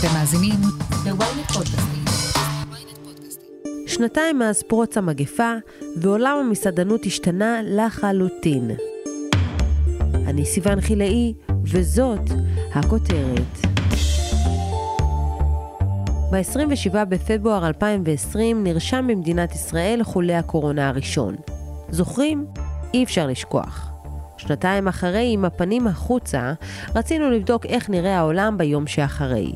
אתם מאזינים ל-ynet פודקאסטים. שנתיים מאז פרוץ המגפה, ועולם המסעדנות השתנה לחלוטין. אני סיון חילאי, וזאת הכותרת. ב-27 בפברואר 2020 נרשם במדינת ישראל חולה הקורונה הראשון. זוכרים? אי אפשר לשכוח. שנתיים אחרי, עם הפנים החוצה, רצינו לבדוק איך נראה העולם ביום שאחרי.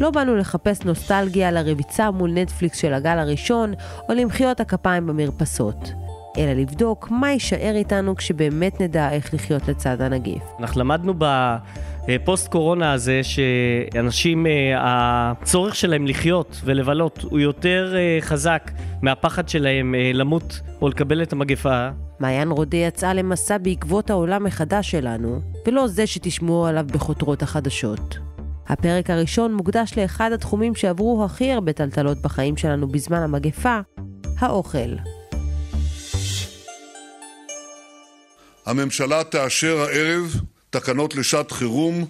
לא באנו לחפש נוסטלגיה לרביצה מול נטפליקס של הגל הראשון, או למחיאות הכפיים במרפסות. אלא לבדוק מה יישאר איתנו כשבאמת נדע איך לחיות לצד הנגיף. אנחנו למדנו בפוסט קורונה הזה שאנשים, אה, הצורך שלהם לחיות ולבלות הוא יותר אה, חזק מהפחד שלהם אה, למות או לקבל את המגפה. מעיין רודה יצאה למסע בעקבות העולם מחדש שלנו, ולא זה שתשמעו עליו בכותרות החדשות. הפרק הראשון מוקדש לאחד התחומים שעברו הכי הרבה טלטלות בחיים שלנו בזמן המגפה, האוכל. הממשלה תאשר הערב תקנות לשעת חירום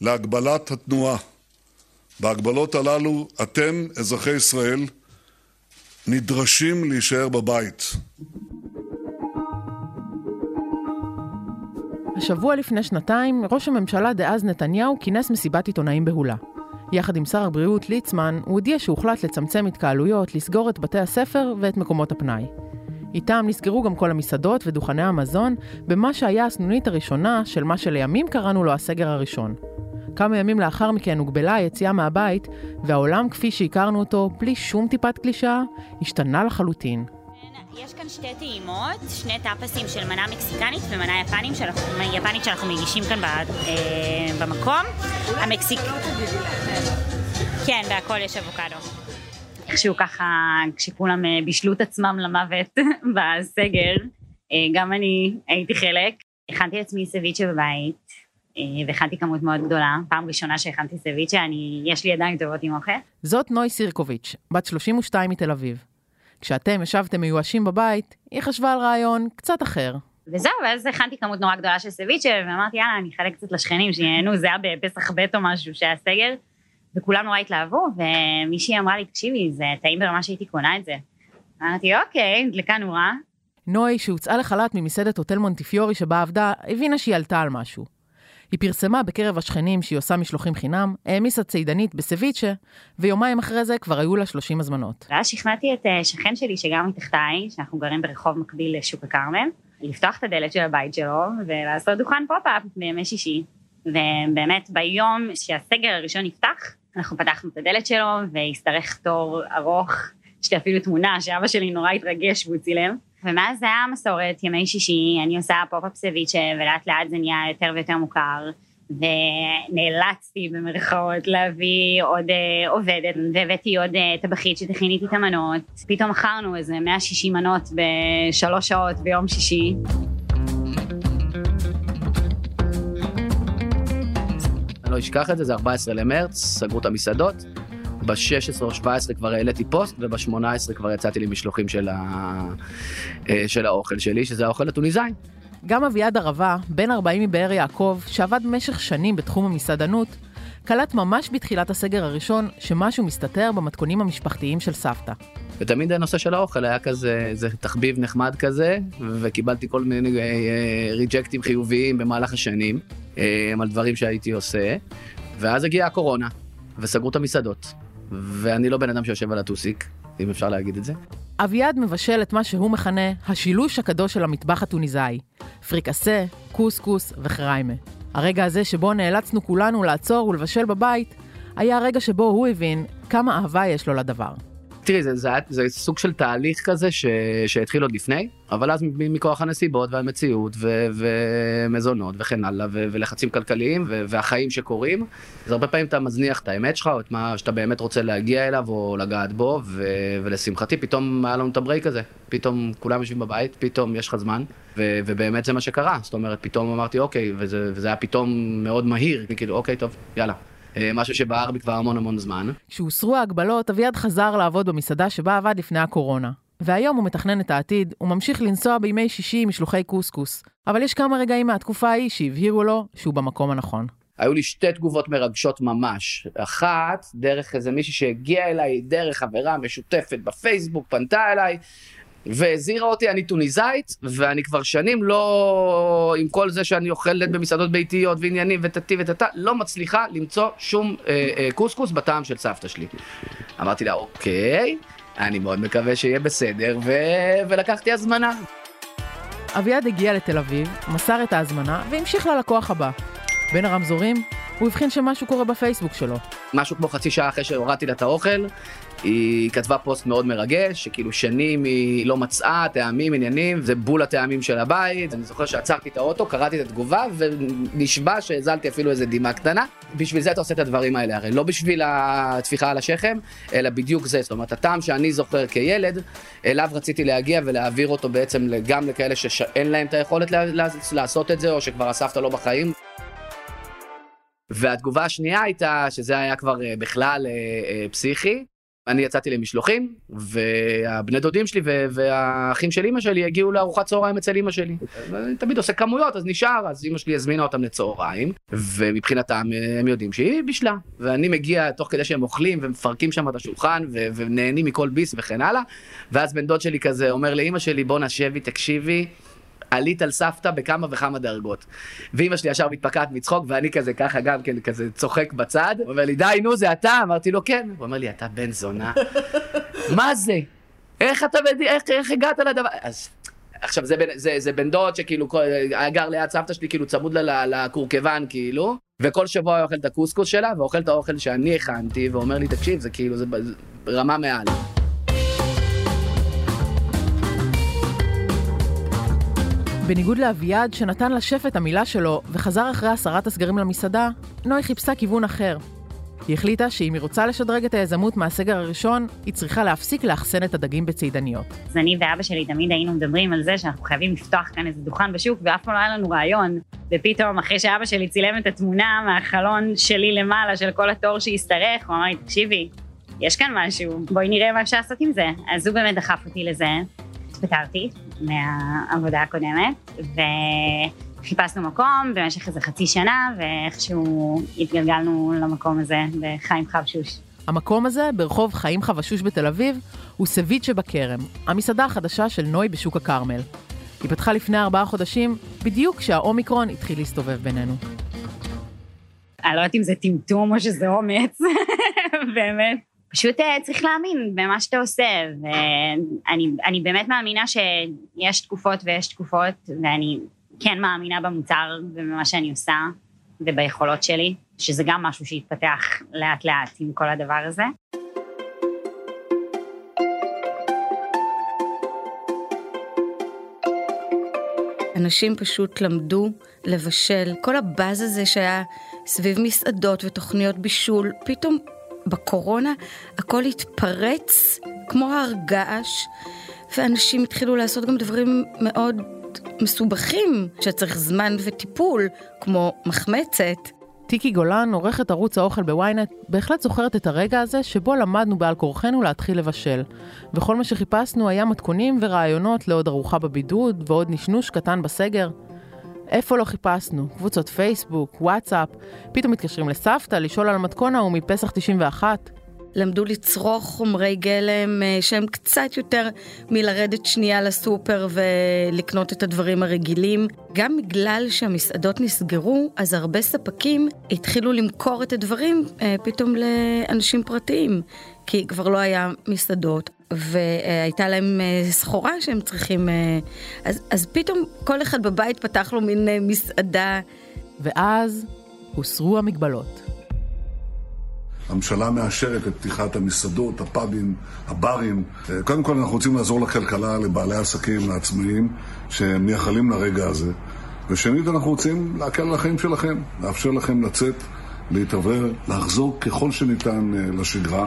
להגבלת התנועה. בהגבלות הללו אתם, אזרחי ישראל, נדרשים להישאר בבית. השבוע לפני שנתיים, ראש הממשלה דאז נתניהו כינס מסיבת עיתונאים בהולה. יחד עם שר הבריאות ליצמן, הוא הודיע שהוחלט לצמצם התקהלויות, לסגור את בתי הספר ואת מקומות הפנאי. איתם נסגרו גם כל המסעדות ודוכני המזון, במה שהיה הסנונית הראשונה של מה שלימים קראנו לו הסגר הראשון. כמה ימים לאחר מכן הוגבלה היציאה מהבית, והעולם כפי שהכרנו אותו, בלי שום טיפת קלישאה, השתנה לחלוטין. יש כאן שתי טעימות, שני טאפסים של מנה מקסיקנית ומנה יפנית שאנחנו, שאנחנו מגישים כאן ב, אה, במקום. המקסיק... כן, בהכל יש אבוקדו. איכשהו ככה, כשכולם אה, בישלו את עצמם למוות בסגר, אה, גם אני הייתי חלק. הכנתי לעצמי סביצ'ה בבית, אה, והכנתי כמות מאוד גדולה. פעם ראשונה שהכנתי סביצ'ה, אני, יש לי ידיים טובות עם אוכל. זאת נוי סירקוביץ', בת 32 מתל אביב. כשאתם ישבתם מיואשים בבית, היא חשבה על רעיון קצת אחר. וזהו, ואז הכנתי כמות נורא גדולה של סביצ'ה, ואמרתי, יאללה, אני אחלק קצת לשכנים שיהנו, זה היה בפסח ב' או משהו שהיה סגר, וכולם נורא התלהבו, ומישהי אמרה לי, תקשיבי, זה טעים ברמה שהייתי קונה את זה. אמרתי, אוקיי, דלקה נורה. נוי, שהוצאה לחל"ת ממסעדת הוטל מונטיפיורי שבה עבדה, הבינה שהיא עלתה על משהו. היא פרסמה בקרב השכנים שהיא עושה משלוחים חינם, העמיסה צידנית בסביצ'ה, ויומיים אחרי זה כבר היו לה 30 הזמנות. ואז שכנעתי את אה, שכן שלי שגר מתחתיי, שאנחנו גרים ברחוב מקביל לשוק הכרמל, לפתוח את הדלת של הבית שלו ולעשות דוכן פופ-אפ בימי שישי. ובאמת ביום שהסגר הראשון נפתח, אנחנו פתחנו את הדלת שלו והשתרך תור ארוך, יש לי אפילו תמונה שאבא שלי נורא התרגש והוא צילם. ומאז זה היה מסורת, ימי שישי, אני עושה פופ-אפ סביצ'ה ולאט לאט זה נהיה יותר ויותר מוכר. ונאלצתי במרכאות להביא עוד אה, עובדת והבאתי עוד אה, טבחית שתכין איתי את המנות פתאום מכרנו איזה 160 מנות בשלוש שעות ביום שישי אני לא אשכח את זה, זה 14 למרץ, סגרו את המסעדות. ב-16 או 17 כבר העליתי פוסט, וב-18 כבר יצאתי לי משלוחים של, ה... אה, של האוכל שלי, שזה האוכל הטוניסאי. גם אביעד ערבה, בן 40 מבאר יעקב, שעבד במשך שנים בתחום המסעדנות, קלט ממש בתחילת הסגר הראשון שמשהו מסתתר במתכונים המשפחתיים של סבתא. ותמיד הנושא של האוכל היה כזה, איזה תחביב נחמד כזה, וקיבלתי כל מיני ריג'קטים חיוביים במהלך השנים, אה, על דברים שהייתי עושה, ואז הגיעה הקורונה, וסגרו את המסעדות. ואני לא בן אדם שיושב על הטוסיק, אם אפשר להגיד את זה. אביעד מבשל את מה שהוא מכנה השילוש הקדוש של המטבח הטוניסאי, פריקסה, קוסקוס וחריימה. הרגע הזה שבו נאלצנו כולנו לעצור ולבשל בבית, היה הרגע שבו הוא הבין כמה אהבה יש לו לדבר. תראי, זה, זה, זה סוג של תהליך כזה ש, שהתחיל עוד לפני, אבל אז מכוח הנסיבות והמציאות ו, ומזונות וכן הלאה, ו, ולחצים כלכליים ו, והחיים שקורים, אז הרבה פעמים אתה מזניח את האמת שלך, או את מה שאתה באמת רוצה להגיע אליו או לגעת בו, ו, ולשמחתי פתאום היה לנו את הברייק הזה, פתאום כולם יושבים בבית, פתאום יש לך זמן, ו, ובאמת זה מה שקרה, זאת אומרת, פתאום אמרתי אוקיי, וזה, וזה היה פתאום מאוד מהיר, כאילו אוקיי, טוב, יאללה. משהו שבער בי כבר המון המון זמן. כשהוסרו ההגבלות, אביעד חזר לעבוד במסעדה שבה עבד לפני הקורונה. והיום הוא מתכנן את העתיד, הוא ממשיך לנסוע בימי שישי עם משלוחי קוסקוס. אבל יש כמה רגעים מהתקופה ההיא שהבהירו לו שהוא במקום הנכון. היו לי שתי תגובות מרגשות ממש. אחת, דרך איזה מישהי שהגיעה אליי, דרך חברה משותפת בפייסבוק, פנתה אליי, והזהירה אותי, אני טוניסאית, ואני כבר שנים לא, עם כל זה שאני אוכלת במסעדות ביתיות ועניינים וטטי וטטה, לא מצליחה למצוא שום אה, אה, קוסקוס בטעם של סבתא שלי. אמרתי לה, אוקיי, אני מאוד מקווה שיהיה בסדר, ו... ולקחתי הזמנה. אביעד הגיע לתל אביב, מסר את ההזמנה והמשיך ללקוח הבא. בין הרמזורים, הוא הבחין שמשהו קורה בפייסבוק שלו. משהו כמו חצי שעה אחרי שהורדתי לה את האוכל, היא כתבה פוסט מאוד מרגש, שכאילו שנים היא לא מצאה טעמים, עניינים, זה בול הטעמים של הבית. אני זוכר שעצרתי את האוטו, קראתי את התגובה, ונשבע שהזלתי אפילו איזה דמעה קטנה. בשביל זה אתה עושה את הדברים האלה, הרי לא בשביל הטפיחה על השכם, אלא בדיוק זה. זאת אומרת, הטעם שאני זוכר כילד, אליו רציתי להגיע ולהעביר אותו בעצם גם לכאלה שאין להם את היכולת לעשות את זה, או שכבר הסבתא לא בחיים. והתגובה השנייה הייתה, שזה היה כבר אה, בכלל אה, אה, פסיכי, אני יצאתי למשלוחים, והבני דודים שלי והאחים של אמא שלי הגיעו לארוחת צהריים אצל אמא שלי. אני תמיד עושה כמויות, אז נשאר, אז אמא שלי הזמינה אותם לצהריים, ומבחינתם הם יודעים שהיא בישלה. ואני מגיע תוך כדי שהם אוכלים ומפרקים שם את השולחן ונהנים מכל ביס וכן הלאה, ואז בן דוד שלי כזה אומר לאמא שלי, בוא נשבי, תקשיבי. עלית על סבתא בכמה וכמה דרגות. ואימא שלי ישר מתפקעת מצחוק, ואני כזה ככה גם כן כזה צוחק בצד. הוא אומר לי, די, נו, זה אתה? אמרתי לו, כן. הוא אומר לי, אתה בן זונה. מה זה? איך אתה, איך, איך הגעת לדבר? אז עכשיו זה, זה, זה בן דוד שכאילו גר ליד סבתא שלי כאילו צמוד לקורקבן כאילו וכל שבוע הוא אוכל את הקוסקוס שלה ואוכל את האוכל שאני הכנתי ואומר לי תקשיב זה כאילו זה רמה מעל. בניגוד לאביעד, שנתן לשף את המילה שלו וחזר אחרי הסרת הסגרים למסעדה, נוי חיפשה כיוון אחר. היא החליטה שאם היא רוצה לשדרג את היזמות מהסגר הראשון, היא צריכה להפסיק לאחסן את הדגים בצידניות. אז אני ואבא שלי תמיד היינו מדברים על זה שאנחנו חייבים לפתוח כאן איזה דוכן בשוק, ואף פעם לא היה לנו רעיון. ופתאום, אחרי שאבא שלי צילם את התמונה מהחלון שלי למעלה, של כל התור שהשתרך, הוא אמר לי, תקשיבי, יש כאן משהו, בואי נראה מה אפשר לעשות עם זה. אז הוא באמת דחף אותי לזה. התפטרתי מהעבודה הקודמת, וחיפשנו מקום במשך איזה חצי שנה, ואיכשהו התגלגלנו למקום הזה בחיים חבשוש. המקום הזה, ברחוב חיים חבשוש בתל אביב, הוא סביץ' שבכרם, המסעדה החדשה של נוי בשוק הכרמל. היא פתחה לפני ארבעה חודשים, בדיוק כשהאומיקרון התחיל להסתובב בינינו. אני לא יודעת אם זה טמטום או שזה אומץ, באמת. פשוט אה, צריך להאמין במה שאתה עושה, ואני באמת מאמינה שיש תקופות ויש תקופות, ואני כן מאמינה במוצר ובמה שאני עושה וביכולות שלי, שזה גם משהו שהתפתח לאט לאט עם כל הדבר הזה. אנשים פשוט למדו לבשל. כל הבאז הזה שהיה סביב מסעדות ותוכניות בישול, פתאום בקורונה הכל התפרץ כמו הר געש, ואנשים התחילו לעשות גם דברים מאוד מסובכים, שצריך זמן וטיפול, כמו מחמצת. טיקי גולן, עורכת ערוץ האוכל בוויינט, בהחלט זוכרת את הרגע הזה שבו למדנו בעל כורחנו להתחיל לבשל. וכל מה שחיפשנו היה מתכונים ורעיונות לעוד ארוחה בבידוד ועוד נשנוש קטן בסגר. איפה לא חיפשנו? קבוצות פייסבוק, וואטסאפ, פתאום מתקשרים לסבתא לשאול על המתכון ההוא מפסח 91. למדו לצרוך חומרי גלם אה, שהם קצת יותר מלרדת שנייה לסופר ולקנות את הדברים הרגילים. גם בגלל שהמסעדות נסגרו, אז הרבה ספקים התחילו למכור את הדברים אה, פתאום לאנשים פרטיים, כי כבר לא היה מסעדות. והייתה להם אה, סחורה שהם צריכים, אז, אז פתאום כל אחד בבית פתח לו מין מסעדה. ואז הוסרו המגבלות. הממשלה מאשרת את פתיחת המסעדות, הפאבים, הברים. קודם כל אנחנו רוצים לעזור לכלכלה, לבעלי עסקים, לעצמאים, שמייחלים לרגע הזה. ושנית, אנחנו רוצים להקל על החיים שלכם, לאפשר לכם לצאת, להתעבר, לחזור ככל שניתן אה, לשגרה,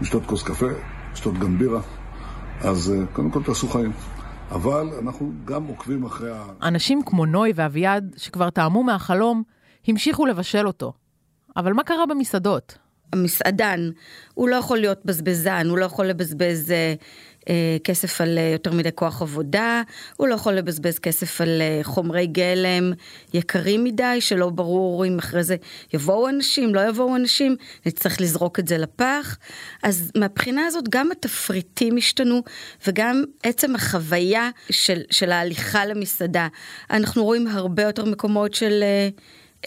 לשתות כוס קפה, לשתות גם בירה. אז אה, קודם כל תעשו חיים. אבל אנחנו גם עוקבים אחרי ה... אנשים כמו נוי ואביעד, שכבר טעמו מהחלום, המשיכו לבשל אותו. אבל מה קרה במסעדות? המסעדן, הוא לא יכול להיות בזבזן, הוא לא יכול לבזבז אה, כסף על אה, יותר מדי כוח עבודה, הוא לא יכול לבזבז כסף על אה, חומרי גלם יקרים מדי, שלא ברור אם אחרי זה יבואו אנשים, לא יבואו אנשים, נצטרך לזרוק את זה לפח. אז מהבחינה הזאת גם התפריטים השתנו וגם עצם החוויה של, של ההליכה למסעדה. אנחנו רואים הרבה יותר מקומות של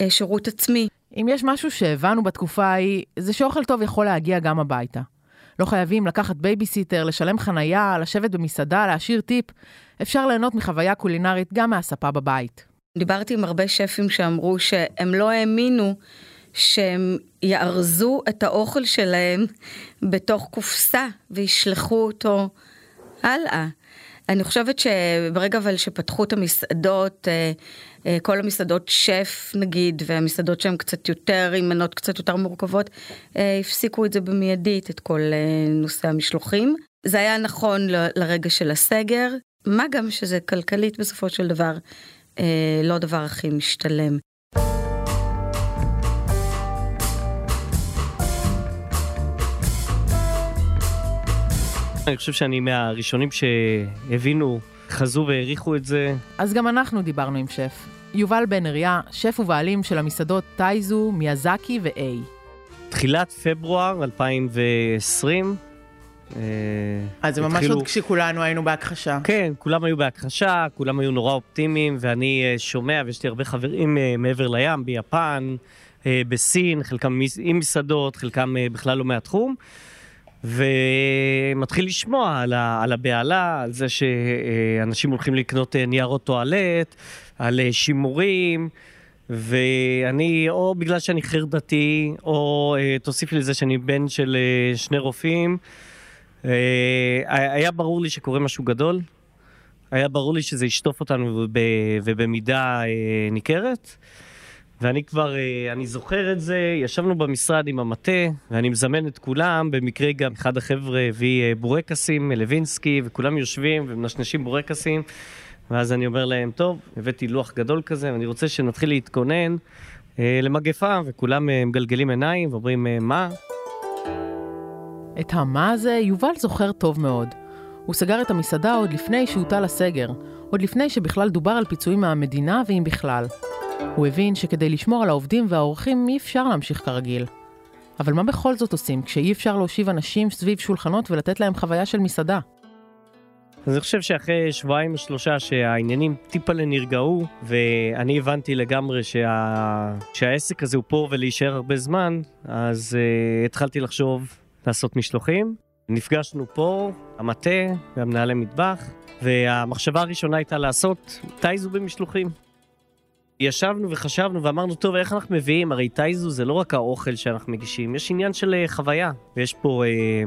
שירות עצמי. אם יש משהו שהבנו בתקופה ההיא, זה שאוכל טוב יכול להגיע גם הביתה. לא חייבים לקחת בייביסיטר, לשלם חנייה, לשבת במסעדה, להשאיר טיפ. אפשר ליהנות מחוויה קולינרית גם מהספה בבית. דיברתי עם הרבה שפים שאמרו שהם לא האמינו שהם יארזו את האוכל שלהם בתוך קופסה וישלחו אותו הלאה. אני חושבת שברגע אבל שפתחו את המסעדות, אה, אה, כל המסעדות שף נגיד, והמסעדות שהן קצת יותר, עם מנות קצת יותר מורכבות, אה, הפסיקו את זה במיידית, את כל נושא המשלוחים. זה היה נכון לרגע של הסגר, מה גם שזה כלכלית בסופו של דבר לא הדבר הכי משתלם. אני חושב שאני מהראשונים שהבינו, חזו והעריכו את זה. אז גם אנחנו דיברנו עם שף. יובל בן אריה, שף ובעלים של המסעדות טייזו, מיאזקי ו-A. תחילת פברואר 2020. אה, אז זה ממש עוד כשכולנו היינו בהכחשה. כן, כולם היו בהכחשה, כולם היו נורא אופטימיים, ואני אה, שומע, ויש לי הרבה חברים אה, מעבר לים, ביפן, בסין, חלקם עם מסעדות, חלקם בכלל לא מהתחום. ומתחיל לשמוע על, ה, על הבהלה, על זה שאנשים הולכים לקנות אה, ניירות טואלט, על אה, שימורים, ואני, או בגלל שאני חרדתי, או אה, תוסיפי לזה שאני בן של שני רופאים, היה ברור לי שקורה משהו גדול. היה ברור לי שזה ישטוף אותנו ובמידה ניכרת. ואני כבר, אה, אני זוכר את זה, ישבנו במשרד עם המטה, ואני מזמן את כולם, במקרה גם אחד החבר'ה הביא אה, בורקסים, לוינסקי, וכולם יושבים ומנשנשים בורקסים, ואז אני אומר להם, טוב, הבאתי לוח גדול כזה, ואני רוצה שנתחיל להתכונן אה, למגפה, וכולם מגלגלים עיניים ואומרים, מה? את המה הזה יובל זוכר טוב מאוד. הוא סגר את המסעדה עוד לפני שהוטל הסגר, עוד לפני שבכלל דובר על פיצויים מהמדינה ואם בכלל. הוא הבין שכדי לשמור על העובדים והאורחים אי אפשר להמשיך כרגיל. אבל מה בכל זאת עושים כשאי אפשר להושיב אנשים סביב שולחנות ולתת להם חוויה של מסעדה? אז אני חושב שאחרי שבועיים או שלושה שהעניינים טיפה נרגעו, ואני הבנתי לגמרי שה... שהעסק הזה הוא פה ולהישאר הרבה זמן, אז uh, התחלתי לחשוב לעשות משלוחים. נפגשנו פה, המטה והמנהלי מטבח, והמחשבה הראשונה הייתה לעשות טייזו במשלוחים. ישבנו וחשבנו ואמרנו, טוב, איך אנחנו מביאים? הרי טייזו זה לא רק האוכל שאנחנו מגישים, יש עניין של אה, חוויה. ויש פה אה,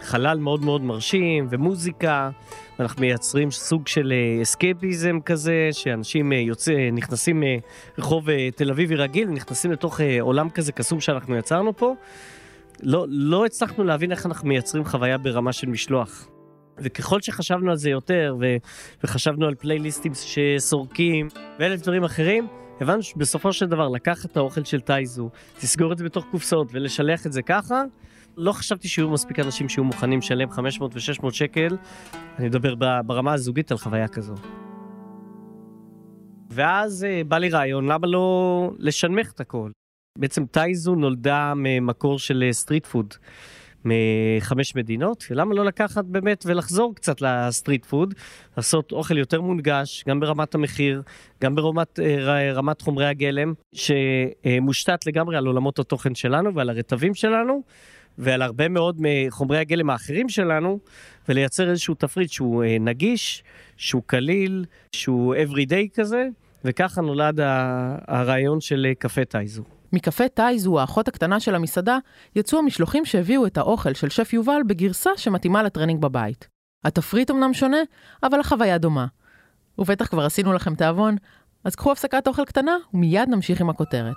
חלל מאוד מאוד מרשים ומוזיקה, ואנחנו מייצרים סוג של אסקייפיזם אה, כזה, שאנשים אה, יוצא, נכנסים מרחוב אה, תל אביבי רגיל, נכנסים לתוך אה, עולם כזה קסום שאנחנו יצרנו פה. לא, לא הצלחנו להבין איך אנחנו מייצרים חוויה ברמה של משלוח. וככל שחשבנו על זה יותר, ו- וחשבנו על פלייליסטים שסורקים, ואלף דברים אחרים, הבנו שבסופו של דבר לקחת את האוכל של טייזו, לסגור את זה בתוך קופסאות ולשלח את זה ככה, לא חשבתי שיהיו מספיק אנשים שיהיו מוכנים לשלם 500 ו-600 שקל, אני מדבר ברמה הזוגית על חוויה כזו. ואז אה, בא לי רעיון, למה לא לשנמך את הכל? בעצם טאיזו נולדה ממקור של street אה, food. מחמש מדינות, ולמה לא לקחת באמת ולחזור קצת ל street food, לעשות אוכל יותר מונגש, גם ברמת המחיר, גם ברמת אה, רמת חומרי הגלם, שמושתת לגמרי על עולמות התוכן שלנו ועל הרטבים שלנו. ועל הרבה מאוד מחומרי הגלם האחרים שלנו, ולייצר איזשהו תפריט שהוא אה, נגיש, שהוא קליל, שהוא everyday כזה, וככה נולד הרעיון של אה, קפה טאיזו. מקפה טאיזו, האחות הקטנה של המסעדה, יצאו המשלוחים שהביאו את האוכל של שף יובל בגרסה שמתאימה לטרנינג בבית. התפריט אמנם שונה, אבל החוויה דומה. ובטח כבר עשינו לכם תיאבון, אז קחו הפסקת אוכל קטנה ומיד נמשיך עם הכותרת.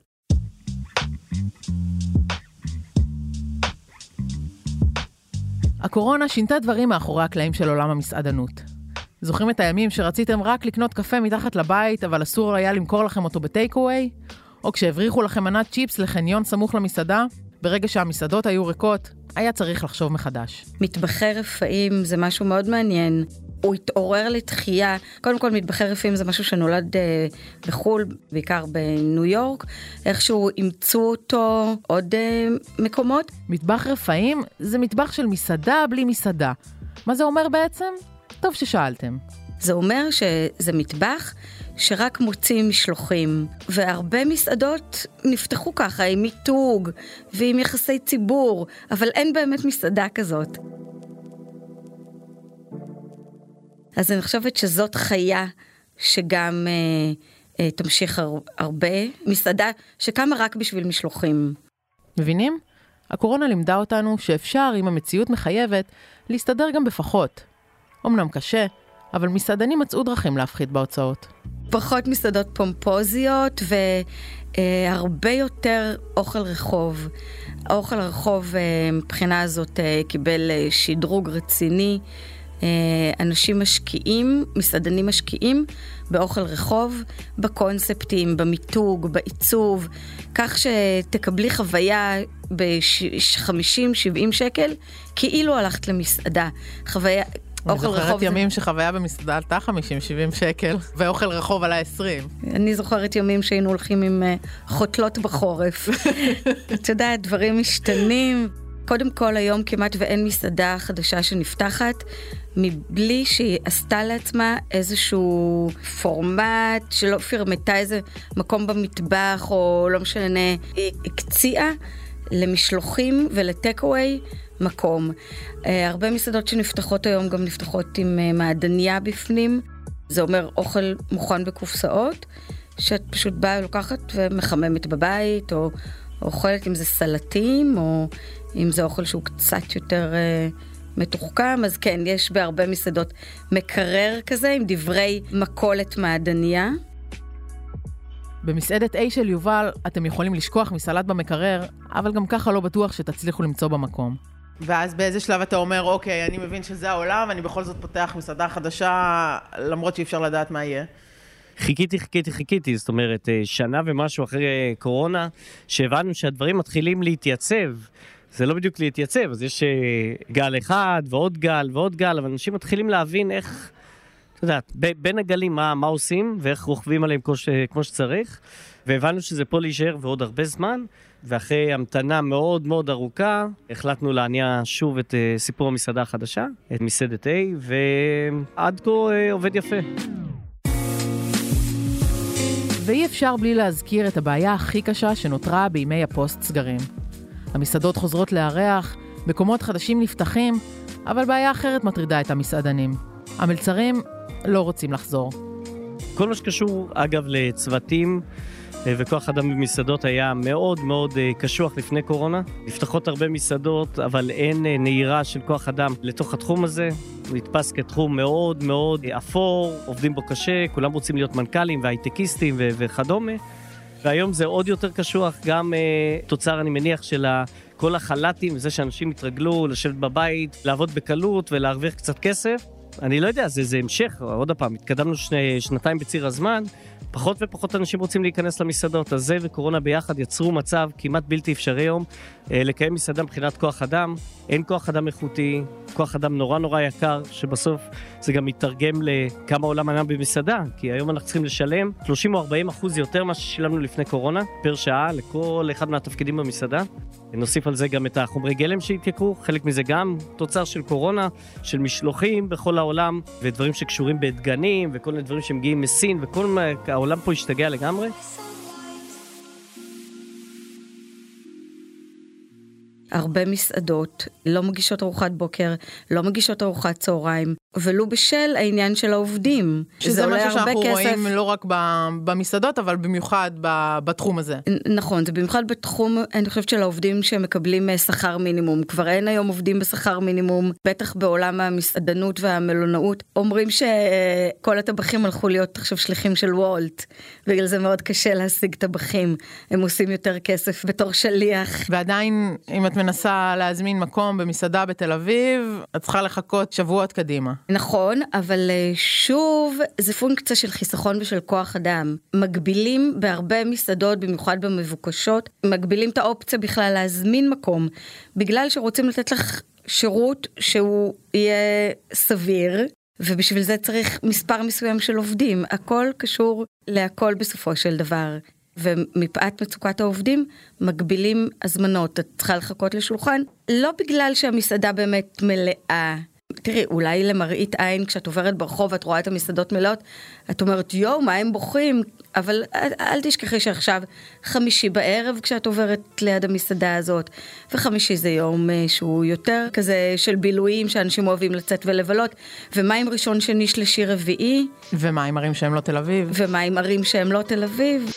הקורונה שינתה דברים מאחורי הקלעים של עולם המסעדנות. זוכרים את הימים שרציתם רק לקנות קפה מתחת לבית, אבל אסור היה למכור לכם אותו בטייק אווי? או כשהבריחו לכם מנת צ'יפס לחניון סמוך למסעדה? ברגע שהמסעדות היו ריקות, היה צריך לחשוב מחדש. מטבחי רפאים זה משהו מאוד מעניין. הוא התעורר לתחייה, קודם כל מטבחי רפאים זה משהו שנולד אה, בחו"ל, בעיקר בניו יורק, איכשהו אימצו אותו עוד אה, מקומות. מטבח רפאים זה מטבח של מסעדה בלי מסעדה. מה זה אומר בעצם? טוב ששאלתם. זה אומר שזה מטבח שרק מוציא משלוחים, והרבה מסעדות נפתחו ככה עם מיתוג ועם יחסי ציבור, אבל אין באמת מסעדה כזאת. אז אני חושבת שזאת חיה שגם אה, אה, תמשיך הר, הרבה. מסעדה שקמה רק בשביל משלוחים. מבינים? הקורונה לימדה אותנו שאפשר, אם המציאות מחייבת, להסתדר גם בפחות. אמנם קשה, אבל מסעדנים מצאו דרכים להפחית בהוצאות. פחות מסעדות פומפוזיות והרבה אה, יותר אוכל רחוב. האוכל הרחוב אה, מבחינה הזאת אה, קיבל אה, שדרוג רציני. אה, אנשים משקיעים, מסעדנים משקיעים באוכל רחוב, בקונספטים, במיתוג, בעיצוב, כך שתקבלי חוויה ב-50-70 שקל, כאילו הלכת למסעדה. חוויה, אוכל רחוב... אני זוכרת ימים זה... שחוויה במסעדה עלתה 50-70 שקל, ואוכל רחוב עלה 20. אני זוכרת ימים שהיינו הולכים עם uh, חותלות בחורף. את יודעת, דברים משתנים. קודם כל, היום כמעט ואין מסעדה חדשה שנפתחת, מבלי שהיא עשתה לעצמה איזשהו פורמט שלא פרמטה איזה מקום במטבח, או לא משנה, היא הקציעה למשלוחים ולטק-אווי מקום. Uh, הרבה מסעדות שנפתחות היום גם נפתחות עם uh, מעדניה בפנים, זה אומר אוכל מוכן בקופסאות, שאת פשוט באה לוקחת ומחממת בבית, או אוכלת אם זה סלטים, או אם זה אוכל שהוא קצת יותר uh, מתוחכם, אז כן, יש בהרבה מסעדות מקרר כזה עם דברי מכולת מעדניה. במסעדת A של יובל אתם יכולים לשכוח מסלט במקרר, אבל גם ככה לא בטוח שתצליחו למצוא במקום. ואז באיזה שלב אתה אומר, אוקיי, אני מבין שזה העולם, אני בכל זאת פותח מסעדה חדשה, למרות שאי אפשר לדעת מה יהיה. חיכיתי, חיכיתי, חיכיתי, זאת אומרת, אה, שנה ומשהו אחרי אה, קורונה, שהבנו שהדברים מתחילים להתייצב. זה לא בדיוק להתייצב, אז יש אה, גל אחד ועוד גל ועוד גל, אבל אנשים מתחילים להבין איך, את יודעת, בין הגלים מה, מה עושים ואיך רוכבים עליהם כמו, ש, כמו שצריך, והבנו שזה פה להישאר ועוד הרבה זמן, ואחרי המתנה מאוד מאוד ארוכה, החלטנו להניע שוב את uh, סיפור המסעדה החדשה, את מסעדת A, ועד כה uh, עובד יפה. ואי אפשר בלי להזכיר את הבעיה הכי קשה שנותרה בימי הפוסט סגרים. המסעדות חוזרות לארח, מקומות חדשים נפתחים, אבל בעיה אחרת מטרידה את המסעדנים. המלצרים לא רוצים לחזור. כל מה שקשור, אגב, לצוותים אה, וכוח אדם במסעדות היה מאוד מאוד אה, קשוח לפני קורונה. נפתחות הרבה מסעדות, אבל אין אה, נהירה של כוח אדם לתוך התחום הזה. הוא נתפס כתחום מאוד מאוד אפור, עובדים בו קשה, כולם רוצים להיות מנכ"לים והייטקיסטים וכדומה. והיום זה עוד יותר קשוח, גם uh, תוצר, אני מניח, של כל החל"תים, וזה שאנשים התרגלו לשבת בבית, לעבוד בקלות ולהרוויח קצת כסף. אני לא יודע, זה, זה המשך, עוד פעם, התקדמנו שני, שנתיים בציר הזמן, פחות ופחות אנשים רוצים להיכנס למסעדות, אז זה וקורונה ביחד יצרו מצב כמעט בלתי אפשרי היום אה, לקיים מסעדה מבחינת כוח אדם. אין כוח אדם איכותי, כוח אדם נורא נורא יקר, שבסוף זה גם מתרגם לכמה עולם ענן במסעדה, כי היום אנחנו צריכים לשלם 30 או 40 אחוז יותר ממה ששילמנו לפני קורונה, פר שעה, לכל אחד מהתפקידים במסעדה. נוסיף על זה גם את החומרי גלם שהתייקרו, חלק מזה גם תוצר של קורונה, של משלוחים בכל העולם, ודברים שקשורים בדגנים, וכל מיני דברים שמגיעים מסין, וכל... מיני, העולם פה השתגע לגמרי. הרבה מסעדות לא מגישות ארוחת בוקר, לא מגישות ארוחת צהריים, ולו בשל העניין של העובדים. שזה משהו שאנחנו כסף. רואים לא רק במסעדות, אבל במיוחד בתחום הזה. נכון, זה במיוחד בתחום, אני חושבת של העובדים שמקבלים אה, שכר מינימום. כבר אין היום עובדים בשכר מינימום, בטח בעולם המסעדנות והמלונאות. אומרים שכל הטבחים הלכו להיות עכשיו שליחים של וולט, בגלל זה מאוד קשה להשיג טבחים. הם עושים יותר כסף בתור שליח. ועדיין, אם את מנסה להזמין מקום במסעדה בתל אביב, את צריכה לחכות שבועות קדימה. נכון, אבל אה, שוב, זה פונקציה של חיסכון ושל כוח אדם. מגבילים בהרבה מסעדות, במיוחד במבוקשות, מגבילים את האופציה בכלל להזמין מקום, בגלל שרוצים לתת לך שירות שהוא יהיה סביר, ובשביל זה צריך מספר מסוים של עובדים. הכל קשור להכל בסופו של דבר. ומפאת מצוקת העובדים, מגבילים הזמנות. את צריכה לחכות לשולחן, לא בגלל שהמסעדה באמת מלאה. תראי, אולי למראית עין, כשאת עוברת ברחוב ואת רואה את המסעדות מלאות, את אומרת, יואו, מה הם בוכים? אבל אל, תשכחי שעכשיו חמישי בערב כשאת עוברת ליד המסעדה הזאת, וחמישי זה יום אה, שהוא יותר כזה של בילויים שאנשים אוהבים לצאת ולבלות, ומה עם ראשון, שני, שלישי, רביעי? ומה עם ערים שהם לא תל אביב? ומה עם ערים שהם לא תל אביב?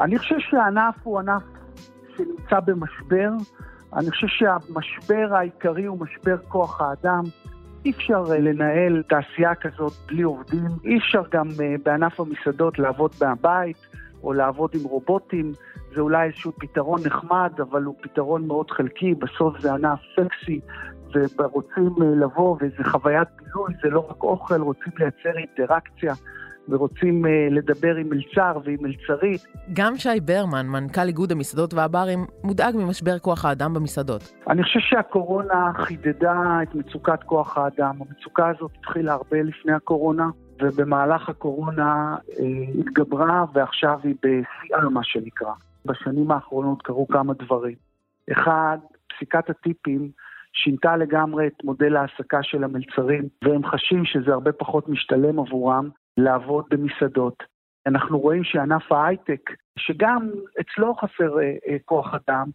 אני חושב שהענף הוא ענף שנמצא במשבר. אני חושב שהמשבר העיקרי הוא משבר כוח האדם. אי אפשר אה, לנהל תעשייה כזאת בלי עובדים. אי אפשר גם אה, בענף המסעדות לעבוד מהבית או לעבוד עם רובוטים. זה אולי איזשהו פתרון נחמד, אבל הוא פתרון מאוד חלקי. בסוף זה ענף סקסי, ורוצים אה, לבוא, וזה חוויית בילוי, זה לא רק אוכל, רוצים לייצר אינטראקציה. ורוצים uh, לדבר עם מלצר ועם מלצרית. גם שי ברמן, מנכ"ל איגוד המסעדות והברים, מודאג ממשבר כוח האדם במסעדות. אני חושב שהקורונה חידדה את מצוקת כוח האדם. המצוקה הזאת התחילה הרבה לפני הקורונה, ובמהלך הקורונה uh, התגברה, ועכשיו היא בשיאה, מה שנקרא. בשנים האחרונות קרו כמה דברים. אחד, פסיקת הטיפים שינתה לגמרי את מודל ההעסקה של המלצרים, והם חשים שזה הרבה פחות משתלם עבורם, לעבוד במסעדות. אנחנו רואים שענף ההייטק, שגם אצלו חסר אה, אה, כוח אדם,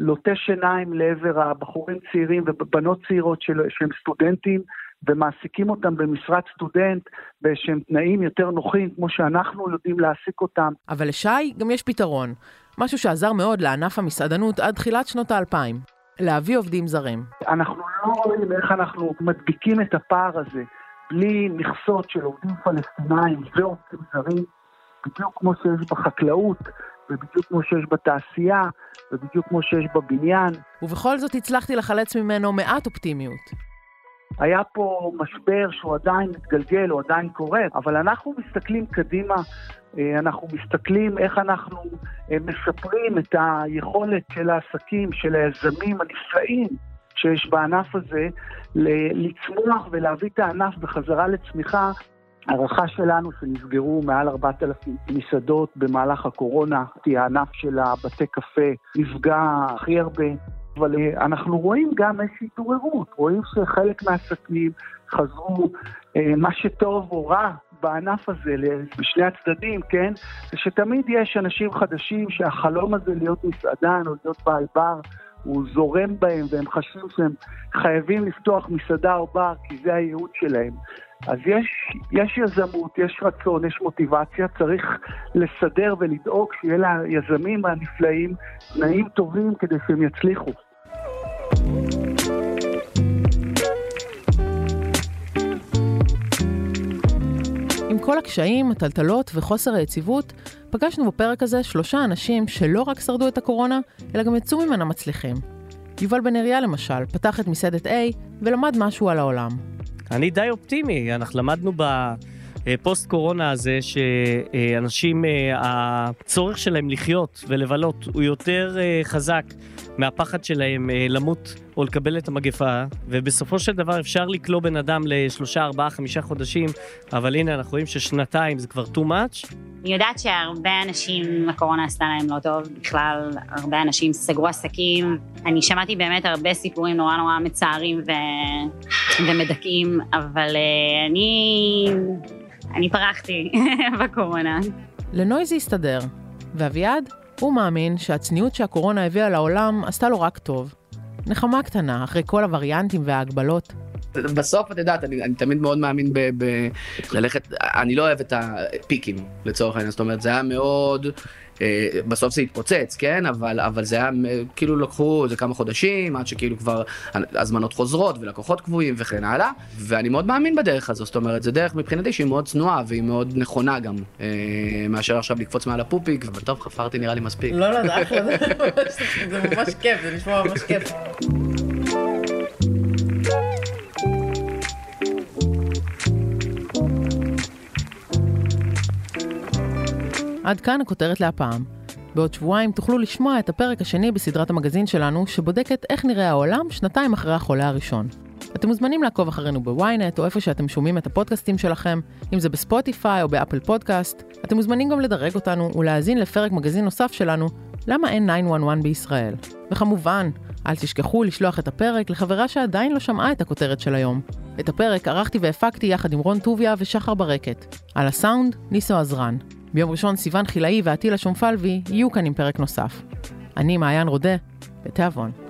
לוטה שיניים לעבר הבחורים צעירים ובנות צעירות של, שהם סטודנטים, ומעסיקים אותם במשרת סטודנט באיזשהם תנאים יותר נוחים, כמו שאנחנו יודעים להעסיק אותם. אבל לשי גם יש פתרון, משהו שעזר מאוד לענף המסעדנות עד תחילת שנות האלפיים, להביא עובדים זרים. אנחנו לא רואים איך אנחנו מדביקים את הפער הזה בלי מכסות של עובדים פלסטינאים ועובדים זרים, בדיוק כמו שיש בחקלאות, ובדיוק כמו שיש בתעשייה, ובדיוק כמו שיש בבניין. ובכל זאת הצלחתי לחלץ ממנו מעט אופטימיות. היה פה משבר שהוא עדיין מתגלגל, הוא עדיין קורה, אבל אנחנו מסתכלים קדימה, אה, אנחנו מסתכלים איך אנחנו אה, משפרים את היכולת של העסקים, של היזמים הנפלאים שיש בענף הזה, לצמוח ולהביא את הענף בחזרה לצמיחה. הערכה שלנו שנסגרו מעל 4,000 מסעדות במהלך הקורונה, כי הענף של הבתי קפה נפגע הכי הרבה. אבל אה, אנחנו רואים גם איזושהי התעוררות, רואים שחלק מהעסקים חזרו, אה, מה שטוב או רע בענף הזה, בשני הצדדים, כן? זה שתמיד יש אנשים חדשים שהחלום הזה להיות מסעדן או להיות בעל בר הוא זורם בהם והם חושבים שהם חייבים לפתוח מסעדה או בר כי זה הייעוד שלהם. אז יש, יש יזמות, יש רצון, יש מוטיבציה, צריך לסדר ולדאוג שיהיה ליזמים הנפלאים תנאים טובים כדי שהם יצליחו. כל הקשיים, הטלטלות וחוסר היציבות, פגשנו בפרק הזה שלושה אנשים שלא רק שרדו את הקורונה, אלא גם יצאו ממנה מצליחים. יובל בן אריה למשל, פתח את מסעדת A ולמד משהו על העולם. אני די אופטימי, אנחנו למדנו בפוסט קורונה הזה שאנשים, אה, הצורך שלהם לחיות ולבלות הוא יותר אה, חזק מהפחד שלהם אה, למות או לקבל את המגפה, ובסופו של דבר אפשר לקלוא בן אדם לשלושה, ארבעה, חמישה חודשים, אבל הנה אנחנו רואים ששנתיים זה כבר too much. אני יודעת שהרבה אנשים, הקורונה עשתה להם לא טוב, בכלל הרבה אנשים סגרו עסקים. אני שמעתי באמת הרבה סיפורים נורא נורא מצערים ו... ומדכאים, אבל uh, אני אני פרחתי בקורונה. לנוי זה הסתדר, ואביעד, הוא מאמין שהצניעות שהקורונה הביאה לעולם עשתה לו רק טוב. נחמה קטנה, אחרי כל הווריאנטים וההגבלות. בסוף את יודעת אני, אני תמיד מאוד מאמין ב, ב, ללכת אני לא אוהב את הפיקים לצורך העניין זאת אומרת זה היה מאוד בסוף זה התפוצץ כן אבל אבל זה היה כאילו לקחו זה כמה חודשים עד שכאילו כבר הזמנות חוזרות ולקוחות קבועים וכן הלאה ואני מאוד מאמין בדרך הזו זאת אומרת זה דרך מבחינתי שהיא מאוד צנועה והיא מאוד נכונה גם אה, מאשר עכשיו לקפוץ מעל הפופיק אבל טוב חפרתי נראה לי מספיק. לא לא זה אחלה זה ממש כיף זה נשמע ממש כיף. עד כאן הכותרת להפעם. בעוד שבועיים תוכלו לשמוע את הפרק השני בסדרת המגזין שלנו, שבודקת איך נראה העולם שנתיים אחרי החולה הראשון. אתם מוזמנים לעקוב אחרינו בוויינט, או איפה שאתם שומעים את הפודקאסטים שלכם, אם זה בספוטיפיי או באפל פודקאסט. אתם מוזמנים גם לדרג אותנו ולהאזין לפרק מגזין נוסף שלנו, למה אין 911 בישראל. וכמובן, אל תשכחו לשלוח את הפרק לחברה שעדיין לא שמעה את הכותרת של היום. את הפרק ערכתי והפקתי יחד עם רון טוביה ושחר ברקת. על הסאונד, ניסו עזרן. ביום ראשון סיון חילאי ועטילה שומפלבי יהיו כאן עם פרק נוסף. אני מעיין רודה, בתיאבון.